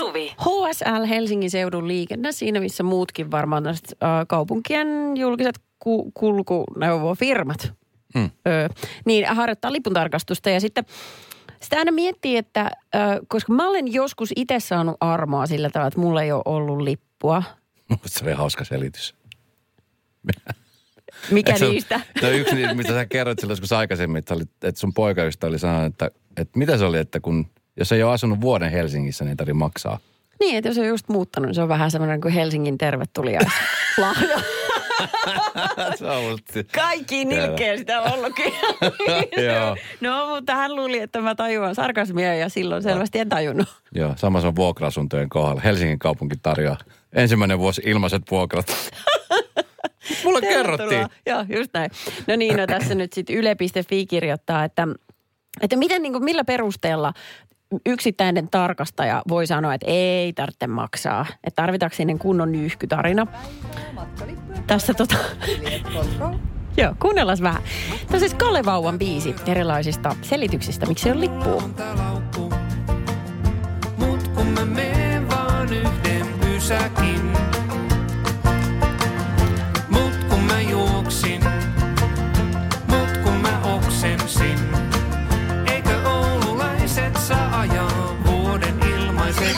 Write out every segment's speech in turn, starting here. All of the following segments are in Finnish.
Suvi. HSL Helsingin seudun liikenne, siinä missä muutkin varmaan tästä, äh, kaupunkien julkiset ku- kulkuneuvofirmat, Hmm. ö, niin harjoittaa lipuntarkastusta. Ja sitten sitä aina miettii, että ö, koska mä olen joskus itse saanut armoa sillä tavalla, että mulla ei ole ollut lippua. Se oli hauska selitys. Mikä Eikö se- niistä? No yksi niistä, mitä sä kerroit silloin joskus aikaisemmin, että, oli, että sun poikaystä oli sanonut, että, että mitä se oli, että kun, jos ei ole asunut vuoden Helsingissä, niin ei tarvitse maksaa. Niin, että jos on just muuttanut, niin se on vähän semmoinen kuin Helsingin musta- Kaikki nilkkeen sitä on ollutkin. Joo. no, mutta hän luuli, että mä tajuan sarkasmia ja silloin selvästi en tajunnut. Joo, sama se on vuokra-asuntojen kohdalla. Helsingin kaupunki tarjoaa ensimmäinen vuosi ilmaiset vuokrat. Mulle kerrottiin. Joo, just näin. No niin, no tässä nyt sitten yle.fi kirjoittaa, että, että miten, niin kuin, millä perusteella yksittäinen tarkastaja voi sanoa, että ei tarvitse maksaa. Että tarvitaanko sinne kunnon nyyhkytarina. Tässä tota... Joo, kuunnellaan vähän. Tämä on siis Kalle Vauvan biisi erilaisista selityksistä, miksi on lippua. Mut kun mä vaan yhden pysäkin.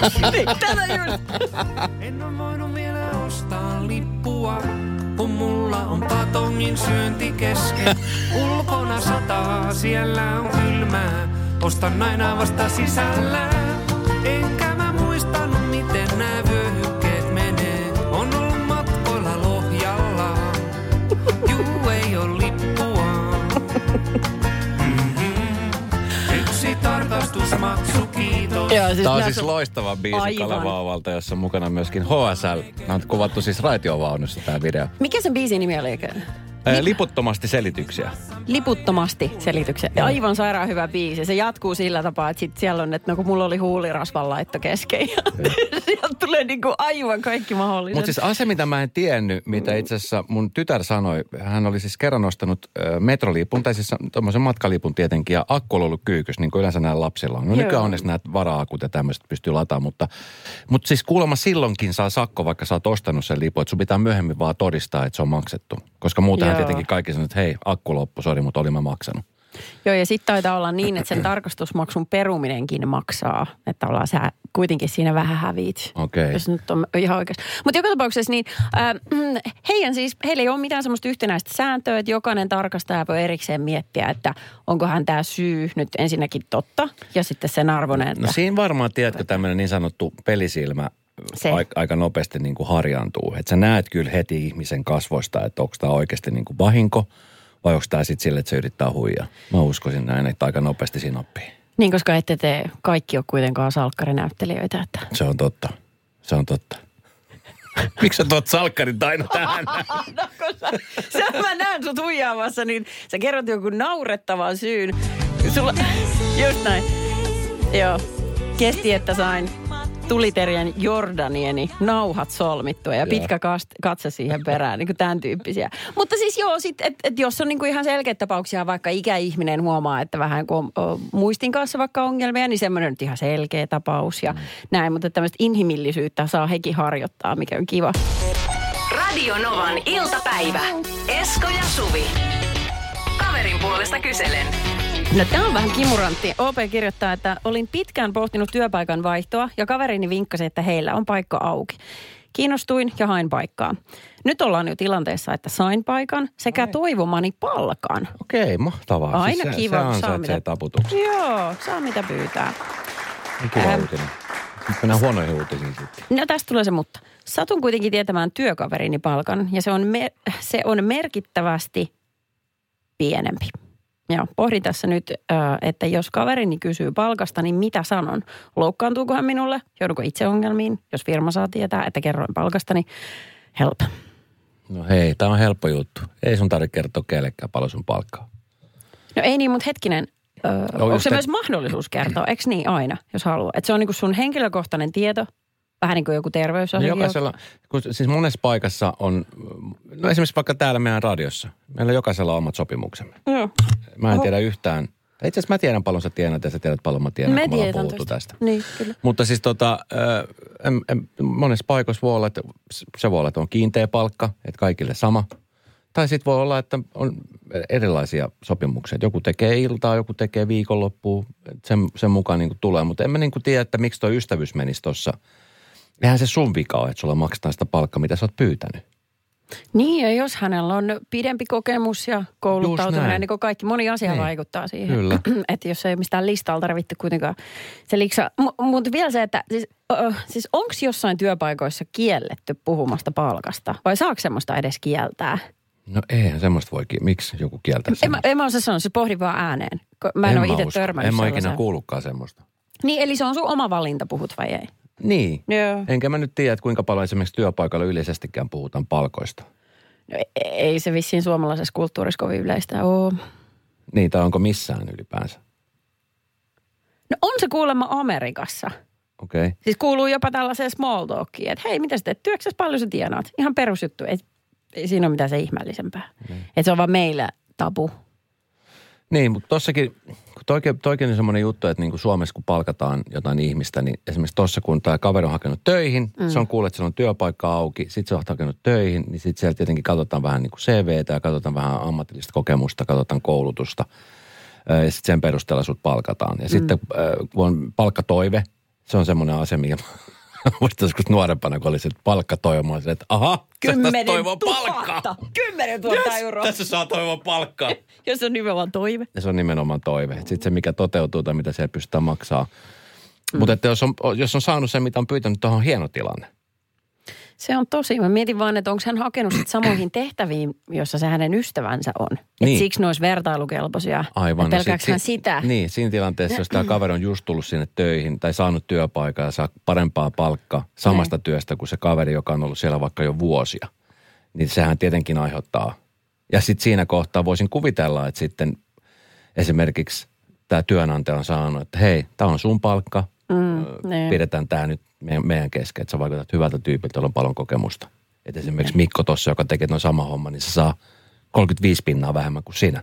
Ilmaiseksi? Tätä just. En oo voinut vielä ostaa lippua, kun mulla on patongin syönti kesken. Ulkona sataa, siellä on kylmää, ostan aina vasta sisällä. Enkä mä muistanut, miten nämä vyöhykkeet menee. On ollut matkoilla Lohjalla, juu ei oo lippua. Mhm. Yksi tarkastusmaksu, kiitos. Joo, siis Tämä on siis on- loistava biisi Aivan. Kalle Vauvalta, jossa on mukana myöskin HSL. Nämä on kuvattu siis raitiovaunussa tämä video. Mikä sen biisin nimi oli? Ää, Liputtomasti selityksiä. liputtomasti selityksen. Ja aivan sairaan hyvä biisi. Se jatkuu sillä tapaa, että sit siellä on, että no kun mulla oli huulirasvan laitto kesken. Ja sieltä tulee niinku aivan kaikki mahdolliset. Mutta siis asia, mitä mä en tiennyt, mitä itse asiassa mun tytär sanoi, hän oli siis kerran ostanut metrolipun, tai siis tuommoisen matkalipun tietenkin, ja akku on ollut kyykys, niin kuin yleensä näillä lapsilla on. No Joo. nykyään onneksi näitä vara-akut ja tämmöiset pystyy lataamaan, mutta, mutta siis kuulemma silloinkin saa sakko, vaikka sä oot ostanut sen lipun, että sun pitää myöhemmin vaan todistaa, että se on maksettu. Koska muutenhan Joo. tietenkin kaikki sanoo, että hei, akku loppu, sori, mutta olin mä maksanut. Joo, ja sitten taitaa olla niin, että sen tarkastusmaksun peruminenkin maksaa. Että ollaan sä kuitenkin siinä vähän häviit. Okei. Jos nyt on ihan oikeasti. Mutta joka tapauksessa niin, äh, heidän siis, heillä ei ole mitään semmoista yhtenäistä sääntöä, että jokainen tarkastaja voi erikseen miettiä, että onkohan tämä syy nyt ensinnäkin totta ja sitten sen arvoinen, että No siinä varmaan, tiedätkö, tämmöinen niin sanottu pelisilmä Se. aika, nopeasti niin kuin harjaantuu. Että sä näet kyllä heti ihmisen kasvoista, että onko tämä oikeasti niin kuin vahinko vai onko tämä sitten sille, että se yrittää huijaa. Mä uskoisin näin, että aika nopeasti siinä oppii. niin koska ette te kaikki ole kuitenkaan salkkarinäyttelijöitä, että Se on totta. Se on totta. Miksi sä tuot salkkarin aina tähän? No, kun sä, sä, mä näen sut huijaamassa, niin sä kerrot joku naurettavan syyn. Sulla, just näin. Joo. Kesti, että sain tuliterjen Jordanieni nauhat solmittua ja pitkä kast, katse siihen perään, niin kuin tämän tyyppisiä. Mutta siis joo, sit, et, et jos on niin kuin ihan selkeitä tapauksia, vaikka ikäihminen huomaa, että vähän kun on o, muistin kanssa vaikka ongelmia, niin semmoinen nyt ihan selkeä tapaus ja näin. Mutta tämmöistä inhimillisyyttä saa hekin harjoittaa, mikä on kiva. Radio Novan iltapäivä. Esko ja Suvi. Kaverin puolesta kyselen. No tämä on vähän kimurantti. OP kirjoittaa, että olin pitkään pohtinut työpaikan vaihtoa ja kaverini vinkkasi, että heillä on paikka auki. Kiinnostuin ja hain paikkaa. Nyt ollaan jo tilanteessa, että sain paikan sekä toivomani palkan. Okei, mahtavaa. Aina siis kiva, se saa ansaitsee mitä- taputuksen. Joo, saa mitä pyytää. Kiva Ähm. uutinen. Nyt mennään huonoihin uutisiin sitten. No tästä tulee se mutta. Satun kuitenkin tietämään työkaverini palkan ja se on, mer- se on merkittävästi pienempi. Joo, pohdin tässä nyt, että jos kaverini kysyy palkasta, niin mitä sanon? Loukkaantuuko hän minulle? Joudunko itse ongelmiin? Jos firma saa tietää, että kerroin palkastani, help. No hei, tää on helppo juttu. Ei sun tarvitse kertoa kellekään paljon sun palkkaa. No ei niin, mutta hetkinen. Ö, onko just se te- myös mahdollisuus kertoa? Eikö niin aina, jos haluaa? Että se on niinku sun henkilökohtainen tieto, vähän niin kuin joku No terveysasia. jokaisella, kun siis monessa paikassa on, no esimerkiksi vaikka täällä meidän radiossa, meillä jokaisella on omat sopimuksemme. Joo. Mä en Oho. tiedä yhtään, Itse asiassa mä tiedän paljon sä tiedät ja sä tiedät paljon mä tiedän, Me kun me ollaan tosta. tästä. Niin, kyllä. Mutta siis tota, em, em, monessa paikassa voi olla, että se voi olla, että on kiinteä palkka, että kaikille sama. Tai sitten voi olla, että on erilaisia sopimuksia. Että Joku tekee iltaa, joku tekee viikonloppua, sen, sen mukaan niin tulee. Mutta en mä niin tiedä, että miksi tuo ystävyys menisi tuossa. Eihän se sun vika ole, että sulla maksetaan sitä palkkaa, mitä sä oot pyytänyt. Niin, ja jos hänellä on pidempi kokemus ja kouluttautuminen, niin kuin kaikki, moni asia Niin. vaikuttaa siihen. Kyllä. että jos ei mistään listalta tarvitse kuitenkaan se liksa. M- mutta vielä se, että siis, ö, siis onko jossain työpaikoissa kielletty puhumasta palkasta? Vai saako semmoista edes kieltää? No eihän semmoista voi, ki- miksi joku kieltää En mä, en mä osaa sanoa, se pohdin vaan ääneen. Mä en, ole itse törmännyt En mä ikinä kuullutkaan semmoista. Niin, eli se on sun oma valinta, puhut vai ei? Niin. Joo. Enkä mä nyt tiedä, että kuinka paljon esimerkiksi työpaikalla yleisestikään puhutaan palkoista. No, e- ei se vissiin suomalaisessa kulttuurissa kovin yleistä ole. Niin, tai onko missään ylipäänsä? No on se kuulemma Amerikassa. Okei. Okay. Siis kuuluu jopa tällaiseen small talkiin, että hei, mitä sä teet työksessä, paljon sä tienaat? Ihan perusjuttu, ei, ei siinä ole mitään se ihmeellisempää. Mm. Että se on vaan meillä tabu. Niin, mutta tossakin, toikin, toikin on semmoinen juttu, että niin kuin Suomessa kun palkataan jotain ihmistä, niin esimerkiksi tuossa kun tämä kaveri on hakenut töihin, mm. se on kuullut, että siellä on työpaikka auki, sitten se on hakenut töihin, niin sitten siellä tietenkin katsotaan vähän niin kuin CVtä ja katsotaan vähän ammatillista kokemusta, katsotaan koulutusta ja sitten sen perusteella sut palkataan. Ja mm. sitten kun on palkkatoive, se on semmoinen asia, mikä muistan joskus nuorempana, kun oli se palkkatoive, mä olin silleen, että aha, tästä toivoo palkkaa. Kymmenen tuhatta euroa. Tässä saa toivoa palkkaa. Jos on nimenomaan toive. Ja se on nimenomaan toive. Sitten se, mikä toteutuu tai mitä siellä pystytään maksaa. Mm. Mutta että jos on, jos on saanut sen, mitä on pyytänyt, tuohon on hieno tilanne. Se on tosi. Mä mietin vaan, että onko hän hakenut sit samoihin tehtäviin, jossa se hänen ystävänsä on. Niin. Et siksi ne olisi vertailukelpoisia. Aivan. Pelkääkö sit- hän si- sitä? Niin, siinä tilanteessa, jos tämä kaveri on just tullut sinne töihin tai saanut työpaikan ja saa parempaa palkkaa samasta Niin. työstä kuin se kaveri, joka on ollut siellä vaikka jo vuosia, niin sehän tietenkin aiheuttaa. Ja sitten siinä kohtaa voisin kuvitella, että sitten esimerkiksi tämä työnantaja on saanut, että hei, tämä on sun palkka, Mm, niin. pidetään tämä nyt meidän, meidän kesken, että sä vaikutat hyvältä tyypiltä, jolla on paljon kokemusta. Et esimerkiksi Mikko tuossa, joka tekee noin sama homma, niin se saa 35 pinnaa vähemmän kuin sinä.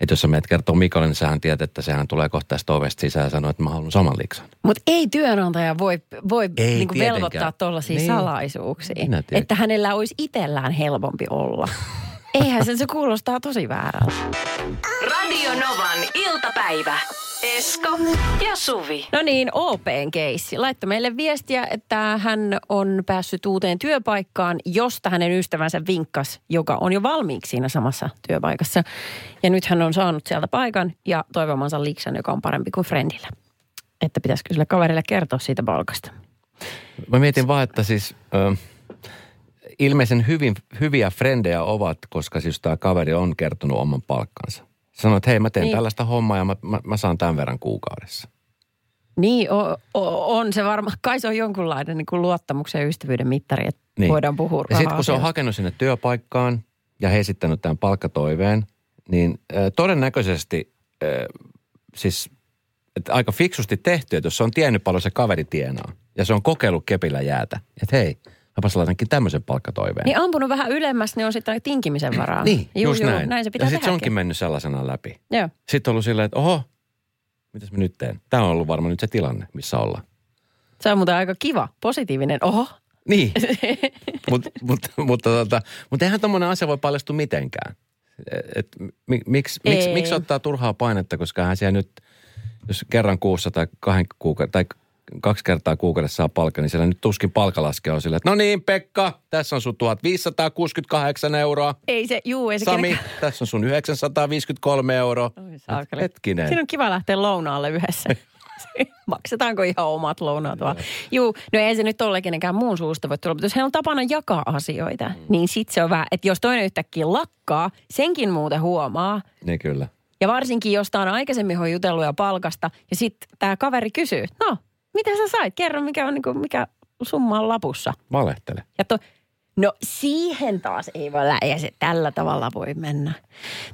Että jos sä menet kertoo Mikolle, niin sähän tiedät, että sehän tulee kohta tästä ovesta sisään ja sanoo, että mä haluan saman liksan. Mutta ei työnantaja voi, voi Ei niinku velvoittaa tuollaisia Niin. salaisuuksia. Että hänellä olisi itsellään helpompi olla. Eihän se, se kuulostaa tosi väärältä. Radio Novan iltapäivä. Esko ja Suvi. No niin, OPn keissi. Laittoi meille viestiä, että hän on päässyt uuteen työpaikkaan, josta hänen ystävänsä vinkkas, joka on jo valmiiksi siinä samassa työpaikassa. Ja nyt hän on saanut sieltä paikan ja toivomansa liksan, joka on parempi kuin friendillä. Että pitäisikö sille kaverille kertoa siitä palkasta. Mä mietin vaan, että siis ö, ilmeisen hyvin, hyviä frendejä ovat, koska siis tämä kaveri on kertonut oman palkkansa. Sanoi, että hei mä teen Niin. tällaista hommaa ja mä, mä, mä saan tämän verran kuukaudessa. Niin, o, o, on se varmaan. Kai se on jonkunlainen niin kuin luottamuksen ja ystävyyden mittari, että niin. Voidaan puhua Ja sitten kun se on hakenut sinne työpaikkaan ja he esittänyt tämän palkkatoiveen, niin ö, todennäköisesti ö, siis että aika fiksusti tehty, että jos se on tiennyt paljon se kaveri tienaa ja se on kokeillut kepillä jäätä, että hei, mäpäs laitankin tämmöisen palkkatoiveen. Niin ampunut vähän ylemmäs, niin on sitten tinkimisen varaa. Niin, Juu, just juu, näin. näin se pitää ja sitten se onkin mennyt sellaisena läpi. Joo. Sitten on ollut silleen, että oho, mitäs mä nyt teen? Tämä on ollut varmaan nyt se tilanne, missä ollaan. Se on muuten aika kiva, positiivinen. Oho, Niin, mutta mut, mutta tota, mut eihän tommonen asia voi paljastua mitenkään. Et, mi, miksi, miksi, miksi ottaa turhaa painetta, koska hän siellä nyt, jos kerran kuussa tai, kahden kuukauden, tai kaksi kertaa kuukaudessa saa palkka, niin siellä nyt tuskin palkalaskea on silleen, että no niin Pekka, tässä on sun 1568 euroa. ei se, juu, ei se Sami, kenenkään- tässä on sun 953 euroa. Oi. Hetkinen. Siinä on kiva lähteä lounaalle yhdessä. Maksetaanko ihan omat lounaat vaan? Juu, no ei se nyt ole kenenkään muun suusta voi tulla, mutta jos heillä on tapana jakaa asioita, mm. niin sit se on vähän, että jos toinen yhtäkkiä lakkaa, senkin muuten huomaa. Niin kyllä. Ja varsinkin, jos tämä on aikaisemmin jutellut ja palkasta, ja sitten tämä kaveri kysyy, no, mitä sä sait? Kerro, mikä on niinku, mikä summa on lapussa. Valehtele. Ja to, No siihen taas ei voi lähteä, se tällä tavalla voi mennä.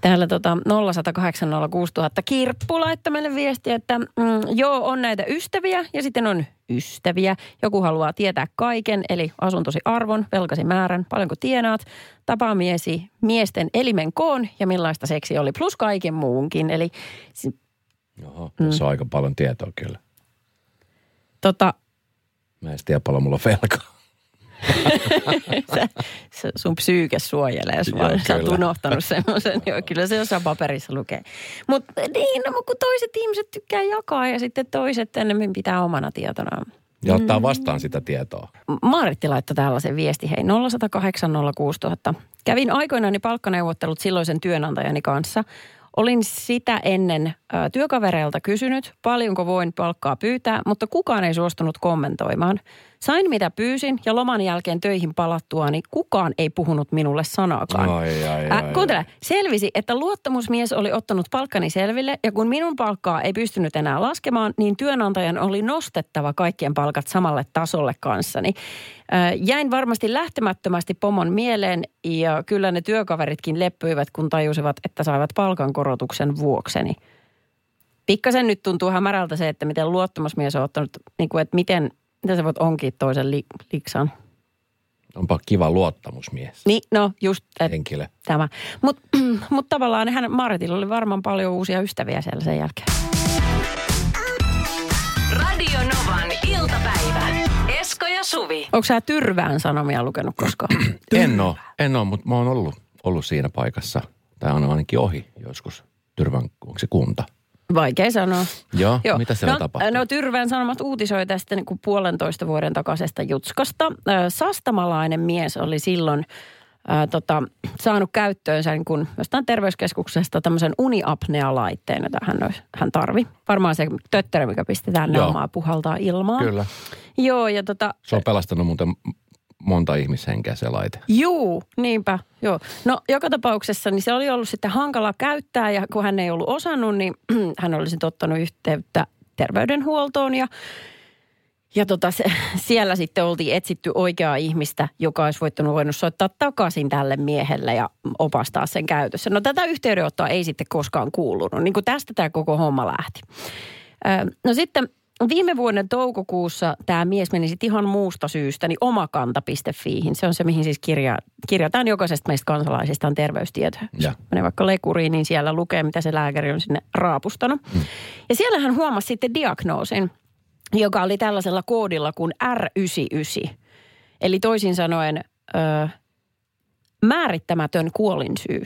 Täällä tota 0108 06000 Kirppu laittoi meille viestiä, että mm, joo on näitä ystäviä ja sitten on ystäviä. Joku haluaa tietää kaiken, eli asuntosi arvon, velkasi määrän, paljonko tienaat, tapaamiesi, miesten elimen koon ja millaista seksi oli, plus kaiken muunkin. Eli si- Oho, tässä on aika paljon tietoa kyllä. Tota, Mä en tiedä paljon mulla on velkaa. sä, sun psyyke suojelee sua. Joo, Sä oot unohtanut semmoisen. Joo, kyllä se jossain paperissa lukee. Mutta niin, no, kun toiset ihmiset tykkää jakaa ja sitten toiset enemmän pitää omana tietonaan. Ja ottaa vastaan sitä tietoa. Maaritti laittoi tällaisen viesti, hei 0108 06000. Kävin aikoinaan palkkaneuvottelut silloisen työnantajani kanssa. Olin sitä ennen ä, työkavereilta kysynyt, paljonko voin palkkaa pyytää, mutta kukaan ei suostunut kommentoimaan. Sain mitä pyysin ja loman jälkeen töihin palattuani kukaan ei puhunut minulle sanaakaan. Ai, ai, ai, kuuntele, selvisi, että luottamusmies oli ottanut palkkani selville ja kun minun palkkaa ei pystynyt enää laskemaan, niin työnantajan oli nostettava kaikkien palkat samalle tasolle kanssani. Ä, jäin varmasti lähtemättömästi pomon mieleen ja kyllä ne työkaveritkin leppyivät, kun tajusivat, että saivat palkankorotuksen vuokseni. Pikkasen nyt tuntuu hämärältä se, että miten luottamusmies on ottanut, niin kuin, että miten, miten sä voit onkia toisen li, liksan. Onpa kiva luottamusmies. Niin, no just, että Henkilö. tämä. Mutta mut tavallaan hän, Maritilla oli varmaan paljon uusia ystäviä siellä sen jälkeen. Radio Novan iltapäivä. Esko ja Suvi. Onko sä Tyrvään sanomia lukenut koskaan? En oo, en oo, mutta mä oon ollut, ollut siinä paikassa. Tai on ainakin ohi joskus. Tyrvän, onko se kunta? Vaikea sanoa. Joo, mitä siellä no, tapahtuu? No Tyrvään Sanomat uutisoi tästä niin kuin puolentoista vuoden takaisesta jutskasta. Sastamalainen mies oli silloin ää, tota, saanut käyttöönsä niin kuin jostain terveyskeskuksesta tämmöisen uniapnea-laitteen, jota hän, olisi, hän tarvi. Varmaan se tötterö, mikä pistetään Joo. naamaa puhaltaa ilmaan. Kyllä. Joo, ja tota, Se on pelastanut muuten monta ihmishenkeä se laite. Juu, niinpä, joo. No joka tapauksessa niin se oli ollut sitten hankala käyttää ja kun hän ei ollut osannut, niin hän olisi sitten ottanut yhteyttä terveydenhuoltoon ja ja tota, se, siellä sitten oltiin etsitty oikeaa ihmistä, joka olisi voittanut voinut soittaa takaisin tälle miehelle ja opastaa sen käytössä. No tätä yhteydenottoa ei sitten koskaan kuulunut, niin kuin tästä tämä koko homma lähti. No sitten viime vuoden toukokuussa tämä mies meni sitten ihan muusta syystä, niin omakanta.fiihin. Se on se, mihin siis kirja, kirjataan jokaisesta meistä kansalaisista on terveystietoja. Jos menee vaikka lekuriin, niin siellä lukee, mitä se lääkäri on sinne raapustanut. Mm. Ja siellä hän huomasi sitten diagnoosin, joka oli tällaisella koodilla kuin R99. Eli toisin sanoen ö, määrittämätön kuolinsyy.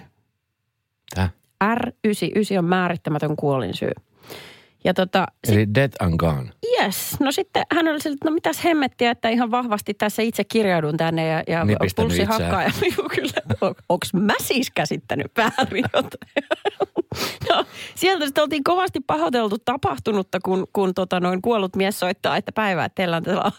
Tää? R99 on määrittämätön kuolinsyy. Ja tota, Eli dead and gone. Yes. No sitten hän oli sille, että no mitäs hemmettiä, että ihan vahvasti tässä itse kirjaudun tänne ja, ja Nipistänyt pulssi hakkaa. Ja, juu, kyllä. Onko mä siis käsittänyt väärin jotain? no, sieltä sitten oltiin kovasti pahoiteltu tapahtunutta, kun, kun tota, noin kuollut mies soittaa, että päivää, että teillä on täällä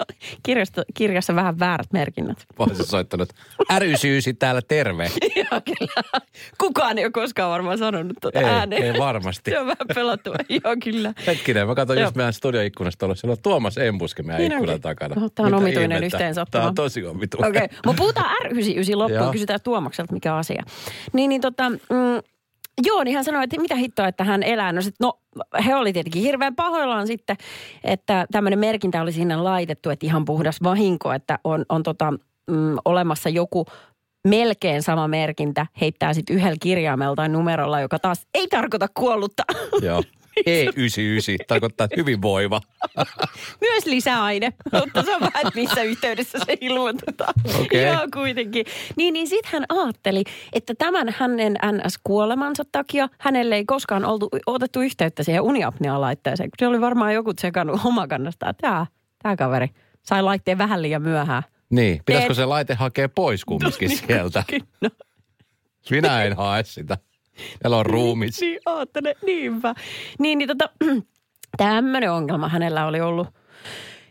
kirjasta, kirjassa vähän väärät merkinnät. Mä olisin soittanut, ärysyysi täällä terve. Joo, kyllä. Kukaan ei ole koskaan varmaan sanonut tuota Ei, ääneen. ei varmasti. Se on vähän pelattua. Joo, kyllä. Hetkinen, mä katson just meidän studioikkunasta ollut. Siellä on Tuomas Embuske meidän Niin ikkunan takana. No, tää on Mitä omituinen ihmettä? yhteensattuma. Tää on tosi omituinen. Okei, okay. mutta puhutaan R99 loppuun, kysytään Tuomakselta, mikä asia. Niin, niin tota, mm, joo, niin hän sanoi, että mitä hittoa, että hän elää. No, sit, no he oli tietenkin hirveän pahoillaan sitten, että tämmöinen merkintä oli sinne laitettu, että ihan puhdas vahinko, että on, on tota, mm, olemassa joku melkein sama merkintä, heittää sitten yhdellä kirjaimella tai numerolla, joka taas ei tarkoita kuollutta. Joo. E99 tarkoittaa että hyvinvoiva. Myös lisäaine, mutta se on vähän, että missä yhteydessä se ilmoitetaan. Okei. Joo, kuitenkin. Niin, niin sitten hän ajatteli, että tämän hänen NS-kuolemansa takia hänelle ei koskaan oltu, otettu yhteyttä siihen uniapnea-laitteeseen. Se oli varmaan joku tsekannut omakannasta, että tämä, tämä kaveri sai laitteen vähän liian myöhään. Niin, pitäisikö se laite hakea pois kumminkin sieltä? No, Minä en hae sitä. Täällä on ruumis. niin, oottele, niinpä. Niin, niin tota, tämmöinen ongelma hänellä oli ollut.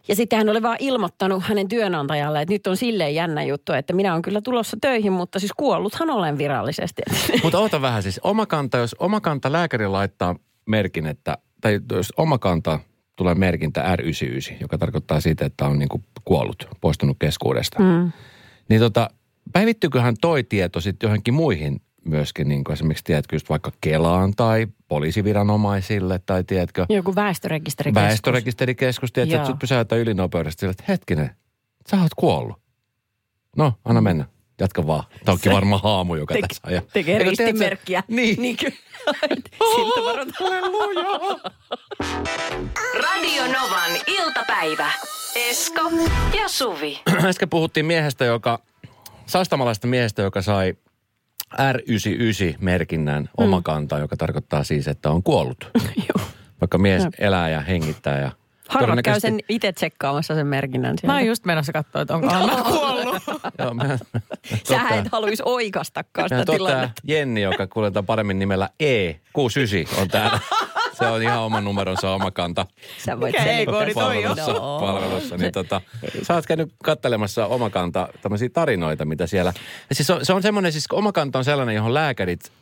Ja sitten hän oli vaan ilmoittanut hänen työnantajalle, että nyt on silleen jännä juttu, että minä olen kyllä tulossa töihin, mutta siis kuolluthan olen virallisesti. Mutta oota vähän siis, omakanta, jos omakanta lääkäri laittaa merkin, että, tai jos omakanta tulee merkintä R99, joka tarkoittaa siitä, että on niinku kuollut, poistunut keskuudesta. Mm. Niin tota, päivittyköhän toi tieto sitten johonkin muihin myöskin, niin kuin esimerkiksi tiedätkö just vaikka Kelaan tai poliisiviranomaisille tai tiedätkö Joku väestörekisterikeskus. väestörekisterikeskus, tiedätkö, Joo. että sut pysäyttää ylinopeudesta sille, että hetkinen, sä oot kuollut. No, anna mennä. Jatka vaan. Tämä onkin varmaan haamu, joka Tek- tässä ajaa. Tekee Eikö tiedätkö- ristimerkkiä. Niin. niin kyllä. Siltä varotaan. Radio Novan iltapäivä. Esko ja Suvi. Äsken puhuttiin miehestä, joka, sastamalaista miehestä, joka sai R99-merkinnän Mm. omakanta, joka tarkoittaa siis, että on kuollut. Joo. Vaikka mies elää ja hengittää ja Harvat käy todennäköisesti- sen itse tsekkaamassa sen merkinnän sieltä. Mä oon just menossa katsoa, että onko Anna kuollut. Joo, mä, Sä et haluaisi oikastakaan sitä tilannetta. Jenni, joka kuuletaan paremmin nimellä E69, on täällä. Se on ihan oma numeronsa, oma kanta. Sä voit Mikä selittää E-koodi toi palvelussa, No. palvelussa. Niin tota, sä oot käynyt kattelemassa omakanta tämmöisiä tarinoita, mitä siellä... Ja siis se on, se on semmoinen, siis omakanta on sellainen, johon lääkärit...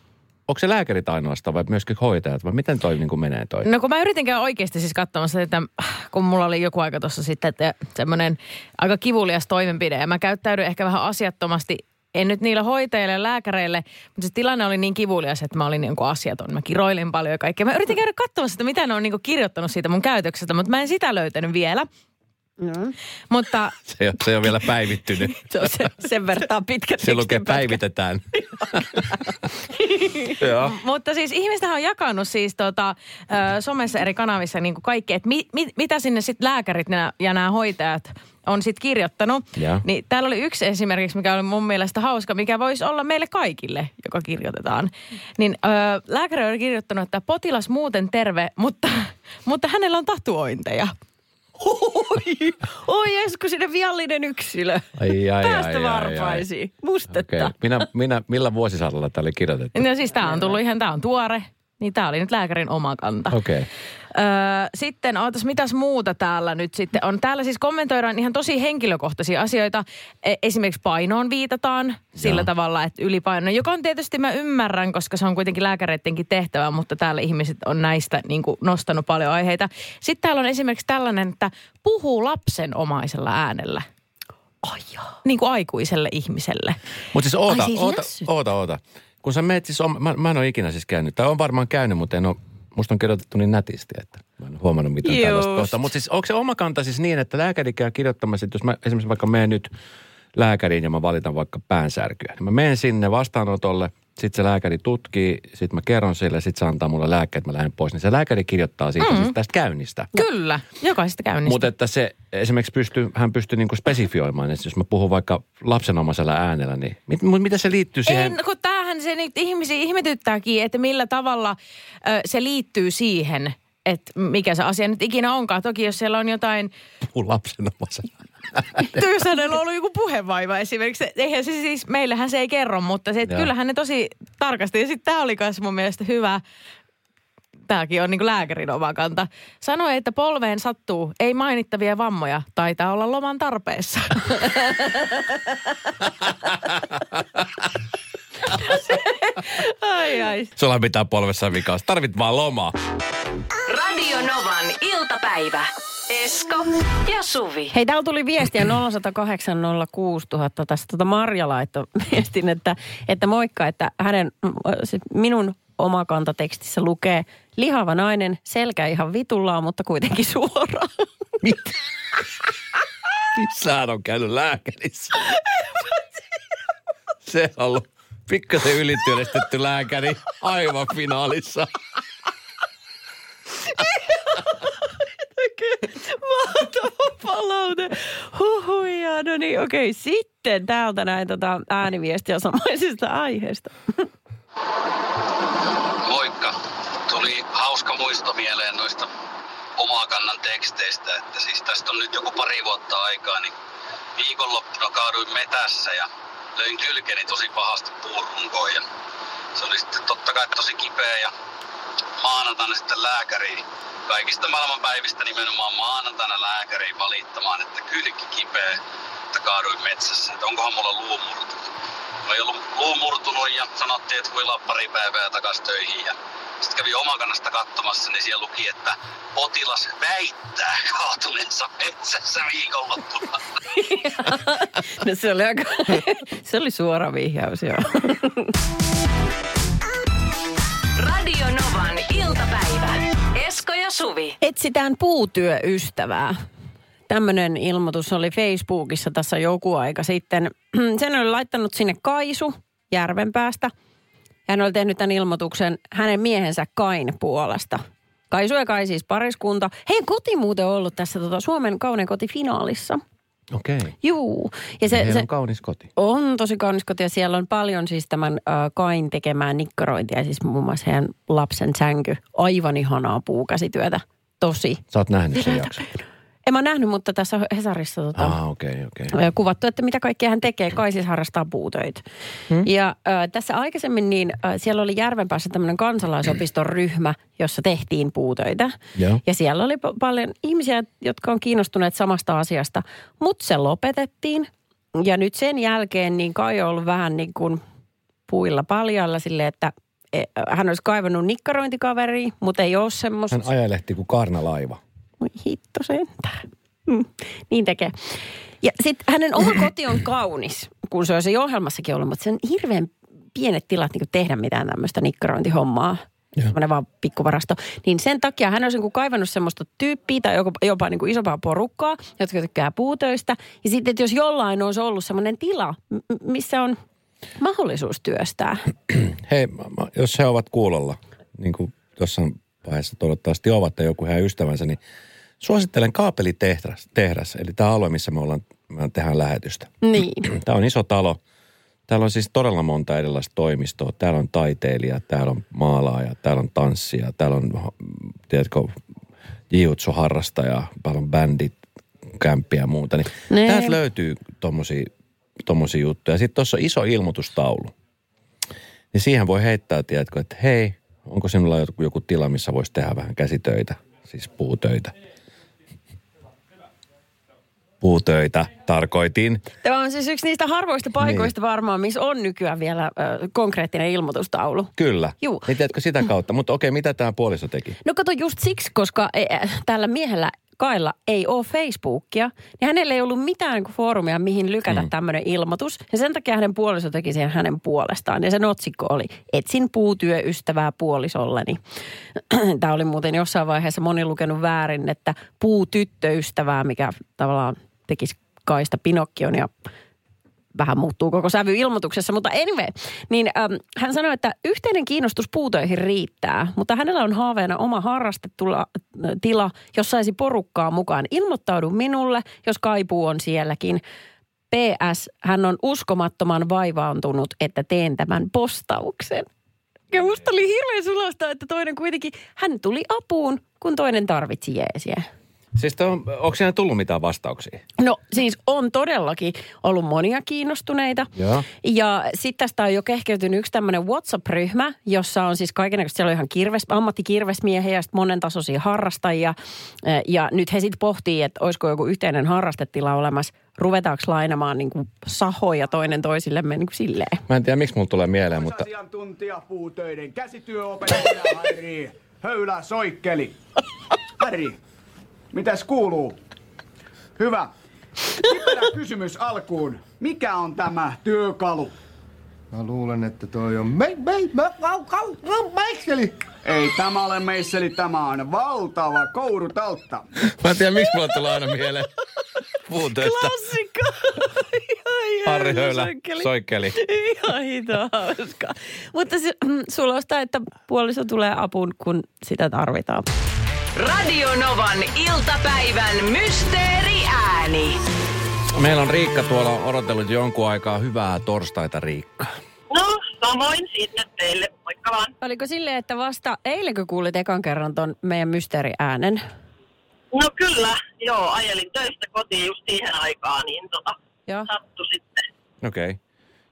Onko se lääkärit ainoastaan vai myöskin hoitajat vai miten toi niin kuin menee toi? No kun mä yritin käydä oikeasti siis katsomassa, että kun mulla oli joku aika tuossa sitten, että semmoinen aika kivulias toimenpide ja mä käyttäydyin ehkä vähän asiattomasti en nyt niillä hoitajille ja lääkäreille, mutta se tilanne oli niin kivulias, että mä olin niin asiaton. Mä kiroilin paljon ja kaikkea. Mä yritin käydä katsomassa, että mitä ne on niin kirjoittanut siitä mun käytöksestä, mutta mä en sitä löytänyt vielä. Mm. Mutta Se ole, se ole vielä päivittynyt. Se on se, sen verran pitkä Se lukee päivitetään. Joo. Mutta siis ihmistähän on jakanut siis tota, somessa eri kanavissa niin kuin kaikki, että mi, mi, mitä sinne sitten lääkärit nää- ja nämä hoitajat on sitten kirjoittanut. Ja. Niin täällä oli yksi esimerkiksi, mikä oli mun mielestä hauska, mikä voisi olla meille kaikille, joka kirjoitetaan. Niin ö, lääkäri on kirjoittanut, että potilas muuten terve, mutta, mutta hänellä on tatuointeja. Oi, oi Esko, sinne viallinen yksilö. Ai, ai, Päästä ai, ai, varpaisiin. Mustetta. Okei. Minä, minä, millä vuosisadalla tämä oli kirjoitettu? No siis tämä on tullut ihan, tämä on tuore. Niin tämä oli nyt lääkärin oma kanta. Okei. Öö, sitten, ootas, mitäs muuta täällä nyt sitten on? Täällä siis kommentoidaan ihan tosi henkilökohtaisia asioita. E- esimerkiksi painoon viitataan sillä Joo. tavalla, että ylipaino, joka on tietysti mä ymmärrän, koska se on kuitenkin lääkäreidenkin tehtävä, mutta täällä ihmiset on näistä niin kuin, nostanut paljon aiheita. Sitten täällä on esimerkiksi tällainen, että puhuu lapsenomaisella äänellä. Ai jaa. Niin kuin aikuiselle ihmiselle. Mutta siis oota, Ai siis oota, lässyt. oota, oota. Kun sä meet siis, om- mä, mä en ole ikinä siis käynyt, tai on varmaan käynyt, mutta en ole, musta on kirjoitettu niin nätisti, että mä en huomannut mitään Just. tällaista kohtaa. Mutta siis onko se oma kanta siis niin, että lääkäri käy kirjoittamassa, että jos mä esimerkiksi vaikka menen nyt lääkäriin ja mä valitan vaikka päänsärkyä, niin mä menen sinne vastaanotolle, sitten se lääkäri tutkii, sitten mä kerron sille, sitten se antaa mulle lääkkeet, mä lähden pois, niin se lääkäri kirjoittaa siitä mm. siis tästä käynnistä. Kyllä, jokaisesta käynnistä. Mutta että se esimerkiksi pystyy, hän pystyy niinku spesifioimaan, että jos mä puhun vaikka lapsenomaisella äänellä, niin mit, mut mitä se liittyy Ei, siihen? no kun tämähän se nyt ihmisiä ihmetyttääkin, että millä tavalla ö, se liittyy siihen, että mikä se asia nyt ikinä onkaan. Toki jos siellä on jotain, Puhun lapsenomaisella. jos hänellä on ollut joku puhevaiva esimerkiksi, eihän se siis, meillähän se ei kerro, mutta se, että kyllähän ne tosi tarkasti. Ja sitten tämä oli myös mun mielestä hyvä, tämäkin on niin lääkärin oma kanta. Sanoi, että polveen sattuu, ei mainittavia vammoja, taitaa olla loman tarpeessa. ai ai. Sulla pitää polvessa vikaa. Tarvit vaan lomaa. Radio Novan iltapäivä. Esko ja Suvi. Hei, täällä tuli viestiä 0108 06000. Tästä tota Marja laittoi viestin, että, että moikka, että hänen, minun omakantatekstissä lukee lihava nainen, selkä ihan vitullaan, mutta kuitenkin suoraan. Sä on käynyt lääkärissä. Se on ollut pikkasen ylityöllistetty lääkäri aivan finaalissa. Mahtava palaute. Huhuja, no niin, okei. Sitten täältä näin tota ääniviestiä samaisesta aiheesta. Moikka. Tuli hauska muisto mieleen noista omakannan teksteistä, että siis tästä on nyt joku pari vuotta aikaa, niin viikonloppuna kaaduin metässä ja löin kylkeni tosi pahasti puurunkoon ja se oli sitten totta kai tosi kipeä ja maanantaina sitten lääkäriin. Kaikista maailmanpäivistä nimenomaan maanantaina lääkäriin valittamaan, että kylki kipeä, että kaaduin metsässä, että onkohan mulla luu murtunut. Mulla ei ollut luu murtunut ja sanottiin, että huilaa pari päivää takas töihin ja Sitten kävin omakannasta katsomassa, niin siellä luki, että potilas väittää kaatuneensa metsässä viikonloppuna. No se oli aika, se oli suora vihjaus, joo. Etsitään puutyöystävää. Tämmöinen ilmoitus oli Facebookissa tässä joku aika sitten. Sen oli laittanut sinne Kaisu Järvenpäästä. Ja hän oli tehnyt tämän ilmoituksen hänen miehensä Kain puolesta. Kaisu ja Kai siis pariskunta. Heidän koti muuten on ollut tässä tota, Suomen kaunein koti finaalissa. Okei. Okay. Juu. Ja se, se on kaunis koti. on tosi kaunis koti ja siellä on paljon siis tämän äh, Kain tekemää nikkarointia. Siis muun muassa heidän lapsen sänky. Aivan ihanaa puukäsityötä. Tosi. Sä oot nähnyt sen jakson. En mä ole nähnyt, mutta tässä on Hesarissa tota, Ah, okei, okay, okei. Okay. kuvattu, että mitä kaikkea hän tekee. Kai siis harrastaa puutöitä. Hmm. Ja ö, tässä aikaisemmin niin ö, siellä oli Järvenpäässä tämmöinen kansalaisopiston ryhmä, jossa tehtiin puutöitä. Joo. Ja siellä oli pa- paljon ihmisiä, jotka on kiinnostuneet samasta asiasta. Mutta se lopetettiin. Ja nyt sen jälkeen niin Kai on ollut vähän niin kuin puilla paljalla sille, että hän olisi kaivannut nikkarointikaveri, mutta ei ole semmoista. Hän ajelehti kuin kaarnalaiva. Voi hitto sentään. Mm, niin tekee. Ja sitten hänen oma koti on kaunis, kun se on se ohjelmassakin ollut, mutta se on hirveän pienet tilat niin tehdä mitään tämmöistä nikkarointihommaa. Semmoinen vaan pikkuvarasto. Niin sen takia hän olisi niin kaivannut semmoista tyyppiä tai jopa, jopa niin kuin isompaa porukkaa, jotka tykkää puutöistä. Ja sitten, että jos jollain olisi ollut semmoinen tila, missä on mahdollisuus työstää. Hei, jos he ovat kuulolla, niin kuin jossain vaiheessa toivottavasti ovat tai joku heidän ystävänsä, niin suosittelen kaapelitehdas, tehdas, eli tämä alue, missä me ollaan, me tehdään lähetystä. Niin. Tämä on iso talo. Täällä on siis todella monta erilaista toimistoa. Täällä on taiteilija, täällä on maalaaja, täällä on tanssija, täällä on, tiedätkö, jiutsu-harrastaja, paljon bändit, kämppiä ja muuta. Niin Nee. täältä löytyy tommosia, tommosia juttuja. Sitten tuossa on iso ilmoitustaulu. Niin siihen voi heittää, tiedätkö, että hei, onko sinulla joku, joku tila, missä voisi tehdä vähän käsitöitä, siis puutöitä. Puutöitä, tarkoitin. Tämä on siis yksi niistä harvoista paikoista niin. varmaan, missä on nykyään vielä ö, konkreettinen ilmoitustaulu. Kyllä. Juu. Niin teetkö sitä kautta? Mutta okei, mitä tämä puoliso teki? No kato just siksi, koska e, e, tällä miehellä Kailla ei ole Facebookia, niin hänellä ei ollut mitään kuin foorumia, mihin lykätä mm. tämmöinen ilmoitus. Ja sen takia hänen puoliso teki sen hänen puolestaan. Ja sen otsikko oli, etsin puutyöystävää puolisolleni. Tämä oli muuten jossain vaiheessa moni lukenut väärin, että puutyttöystävää, mikä tavallaan tekisi Kaista Pinokkion ja vähän muuttuu koko sävy ilmoituksessa, mutta anyway, niin äm, hän sanoi, että yhteinen kiinnostus puutöihin riittää, mutta hänellä on haaveena oma harrastetula tila, jos saisi porukkaa mukaan. Ilmoittaudu minulle, jos kaipuu on sielläkin. PS, hän on uskomattoman vaivaantunut, että teen tämän postauksen. Ja musta oli hirveän sulosta, että toinen kuitenkin, hän tuli apuun, kun toinen tarvitsi jeesiä. Siis on, onko siinä tullut mitään vastauksia? No siis on todellakin ollut monia kiinnostuneita. Joo. Ja sitten tästä on jo kehkeytynyt yksi tämmöinen WhatsApp-ryhmä, jossa on siis kaikenlaista, siellä on ihan kirves, ammattikirvesmiehiä ja sitten monen tasoisia harrastajia. Ja nyt he sitten pohtii, että olisiko joku yhteinen harrastetila olemassa. Ruvetaanko lainamaan niin kuin sahoja toinen toisillemme niin kuin silleen. Mä en tiedä, miksi mulla tulee mieleen, mutta Asiantuntija puutöiden käsityöopettaja Harri Höylä Soikkeli. Harri, mitäs kuuluu? Hyvä. Kiperä kysymys alkuun. Mikä on tämä työkalu? Mä luulen, että toi on me, me, me, kau, kau, kau, meikseli. Ei tämä ole meisseli, tämä on valtava kourutautta. mä en tiedä, miksi mulla tulee aina mieleen puutöistä. Klassikko! Harri Höylä, soikkeli. soikkeli. Ihan hito hauska. Mutta se, sulosta, että puoliso tulee apuun, kun sitä tarvitaan. Radio Novan iltapäivän mysteeriääni. Meillä on Riikka tuolla odotellut jonkun aikaa hyvää torstaita, Riikka. No, samoin sinne teille. Moikka vaan. Oliko silleen, että vasta eilenkö kuulit ekan kerran ton meidän mysteeriäänen? No kyllä, joo, ajelin töistä kotiin just siihen aikaan, niin tota, Joo. sattu sitten Okei. Okay.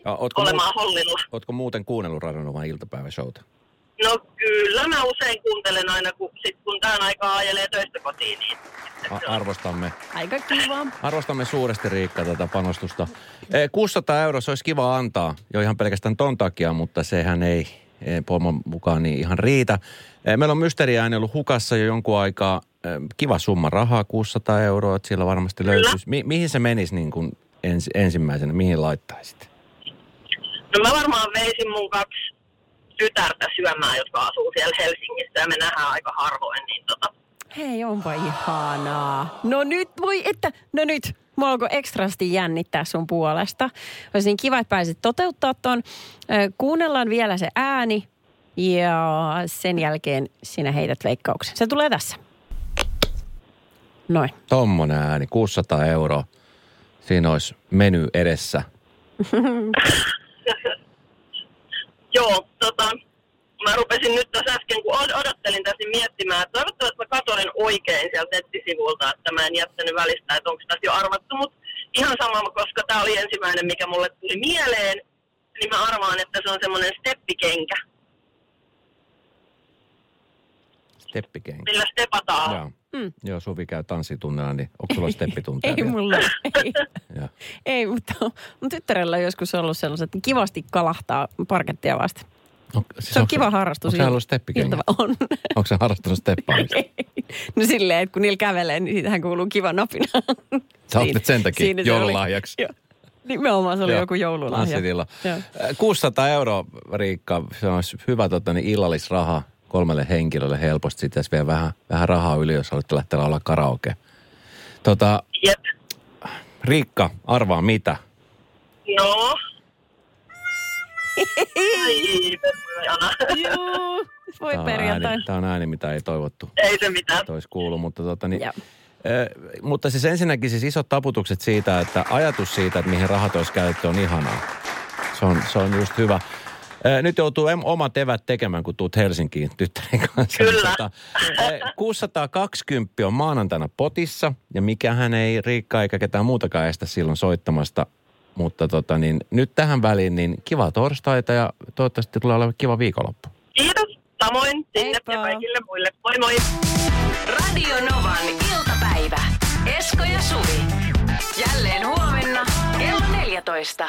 Ja ootko, olemaan muut, hollilla. ootko muuten kuunnellut Radionovan iltapäiväshowta? No kyllä, mä usein kuuntelen aina, kun, sit, kun tähän aikaan ajelee töistä kotiin, niin A- arvostamme. Aika kiva. Arvostamme suuresti Riikka tätä panostusta. Eh, 600 euroa se olisi kiva antaa jo ihan pelkästään ton takia, mutta sehän ei, eh, pomon mukaan niin ihan riitä. Meillä on mysteeriääni ollut hukassa jo jonkun aikaa. Kiva summa rahaa, 600 euroa, että siellä varmasti löytyisi. Mi- mihin se menisi niin kuin ens- ensimmäisenä, mihin laittaisit? No mä varmaan veisin mun kaksi tytärtä syömään, jotka asuu siellä Helsingissä ja me nähdään aika harvoin, niin tota, Hei, onpa ihanaa. No nyt, voi että, no nyt. Mua alkoi ekstrasti jännittää sun puolesta. Olisi niin kiva, että pääsit toteuttaa ton. Kuunnellaan vielä se ääni ja sen jälkeen sinä heität veikkauksen. Se tulee tässä. Noin. Tommonen ääni, 600 euroa. Siinä olisi meny edessä. Joo, tota, mä rupesin nyt tässä äsken, kun od- odottelin tässä niin miettimään, että toivottavasti mä katoin oikein sieltä nettisivulta, että mä en jättänyt välistä, että onko tässä jo arvattu, mutta ihan sama, koska tämä oli ensimmäinen, mikä mulle tuli mieleen, niin mä arvaan, että se on semmoinen steppikenkä, Steppikenkä. millä stepataan. Joo. Mm. Joo, Suvi käy tanssitunnella, niin onko sulla steppitunteja Ei mulla ei. Ei, mutta mun tyttärellä on joskus ollut sellaiset, että kivasti kalahtaa parkettia vasta. On, siis Se on kiva harrastus. Onko se ollut steppikengä? Iltava- On. Onko se harrastanut steppaamista? No silleen, että kun niillä kävelee, niin siitähän kuuluu kiva napina. Sä ostit sen takia se joululahjaksi. Joo. Nimenomaan se oli Joo. joku joululahja. Joo. Äh, 600 euroa, Riikka, se olisi hyvä tota, niin illallisraha kolmelle henkilölle helposti. Sitten vielä vähän, vähän rahaa yli, jos haluatte lähteä olla karaoke. Tota, Jep. Riikka, arvaa mitä? No. Joo, voi Tämä on, perjantai. ääni, tämä on ääni, mitä ei toivottu. Ei se mitään. Että olisi kuullut, mutta tota niin, Joo. Eh, mutta siis ensinnäkin siis isot taputukset siitä, että ajatus siitä, että mihin rahat olisi käytetty, on ihanaa. Se on, se on just hyvä. Nyt joutuu em- omat evät tekemään, kun tuut Helsinkiin tyttären kanssa. Kyllä. Tota, eh, 620 on maanantaina potissa, ja mikähän ei Riikka eikä ketään muutakaan estä silloin soittamasta. Mutta tota, niin, nyt tähän väliin, niin kiva torstaita ja toivottavasti tulee olemaan kiva viikonloppu. Kiitos. Samoin sinne Heippa. ja kaikille muille. Moi moi. Radio Novan iltapäivä. Esko ja Suvi. Jälleen huomenna kello 14.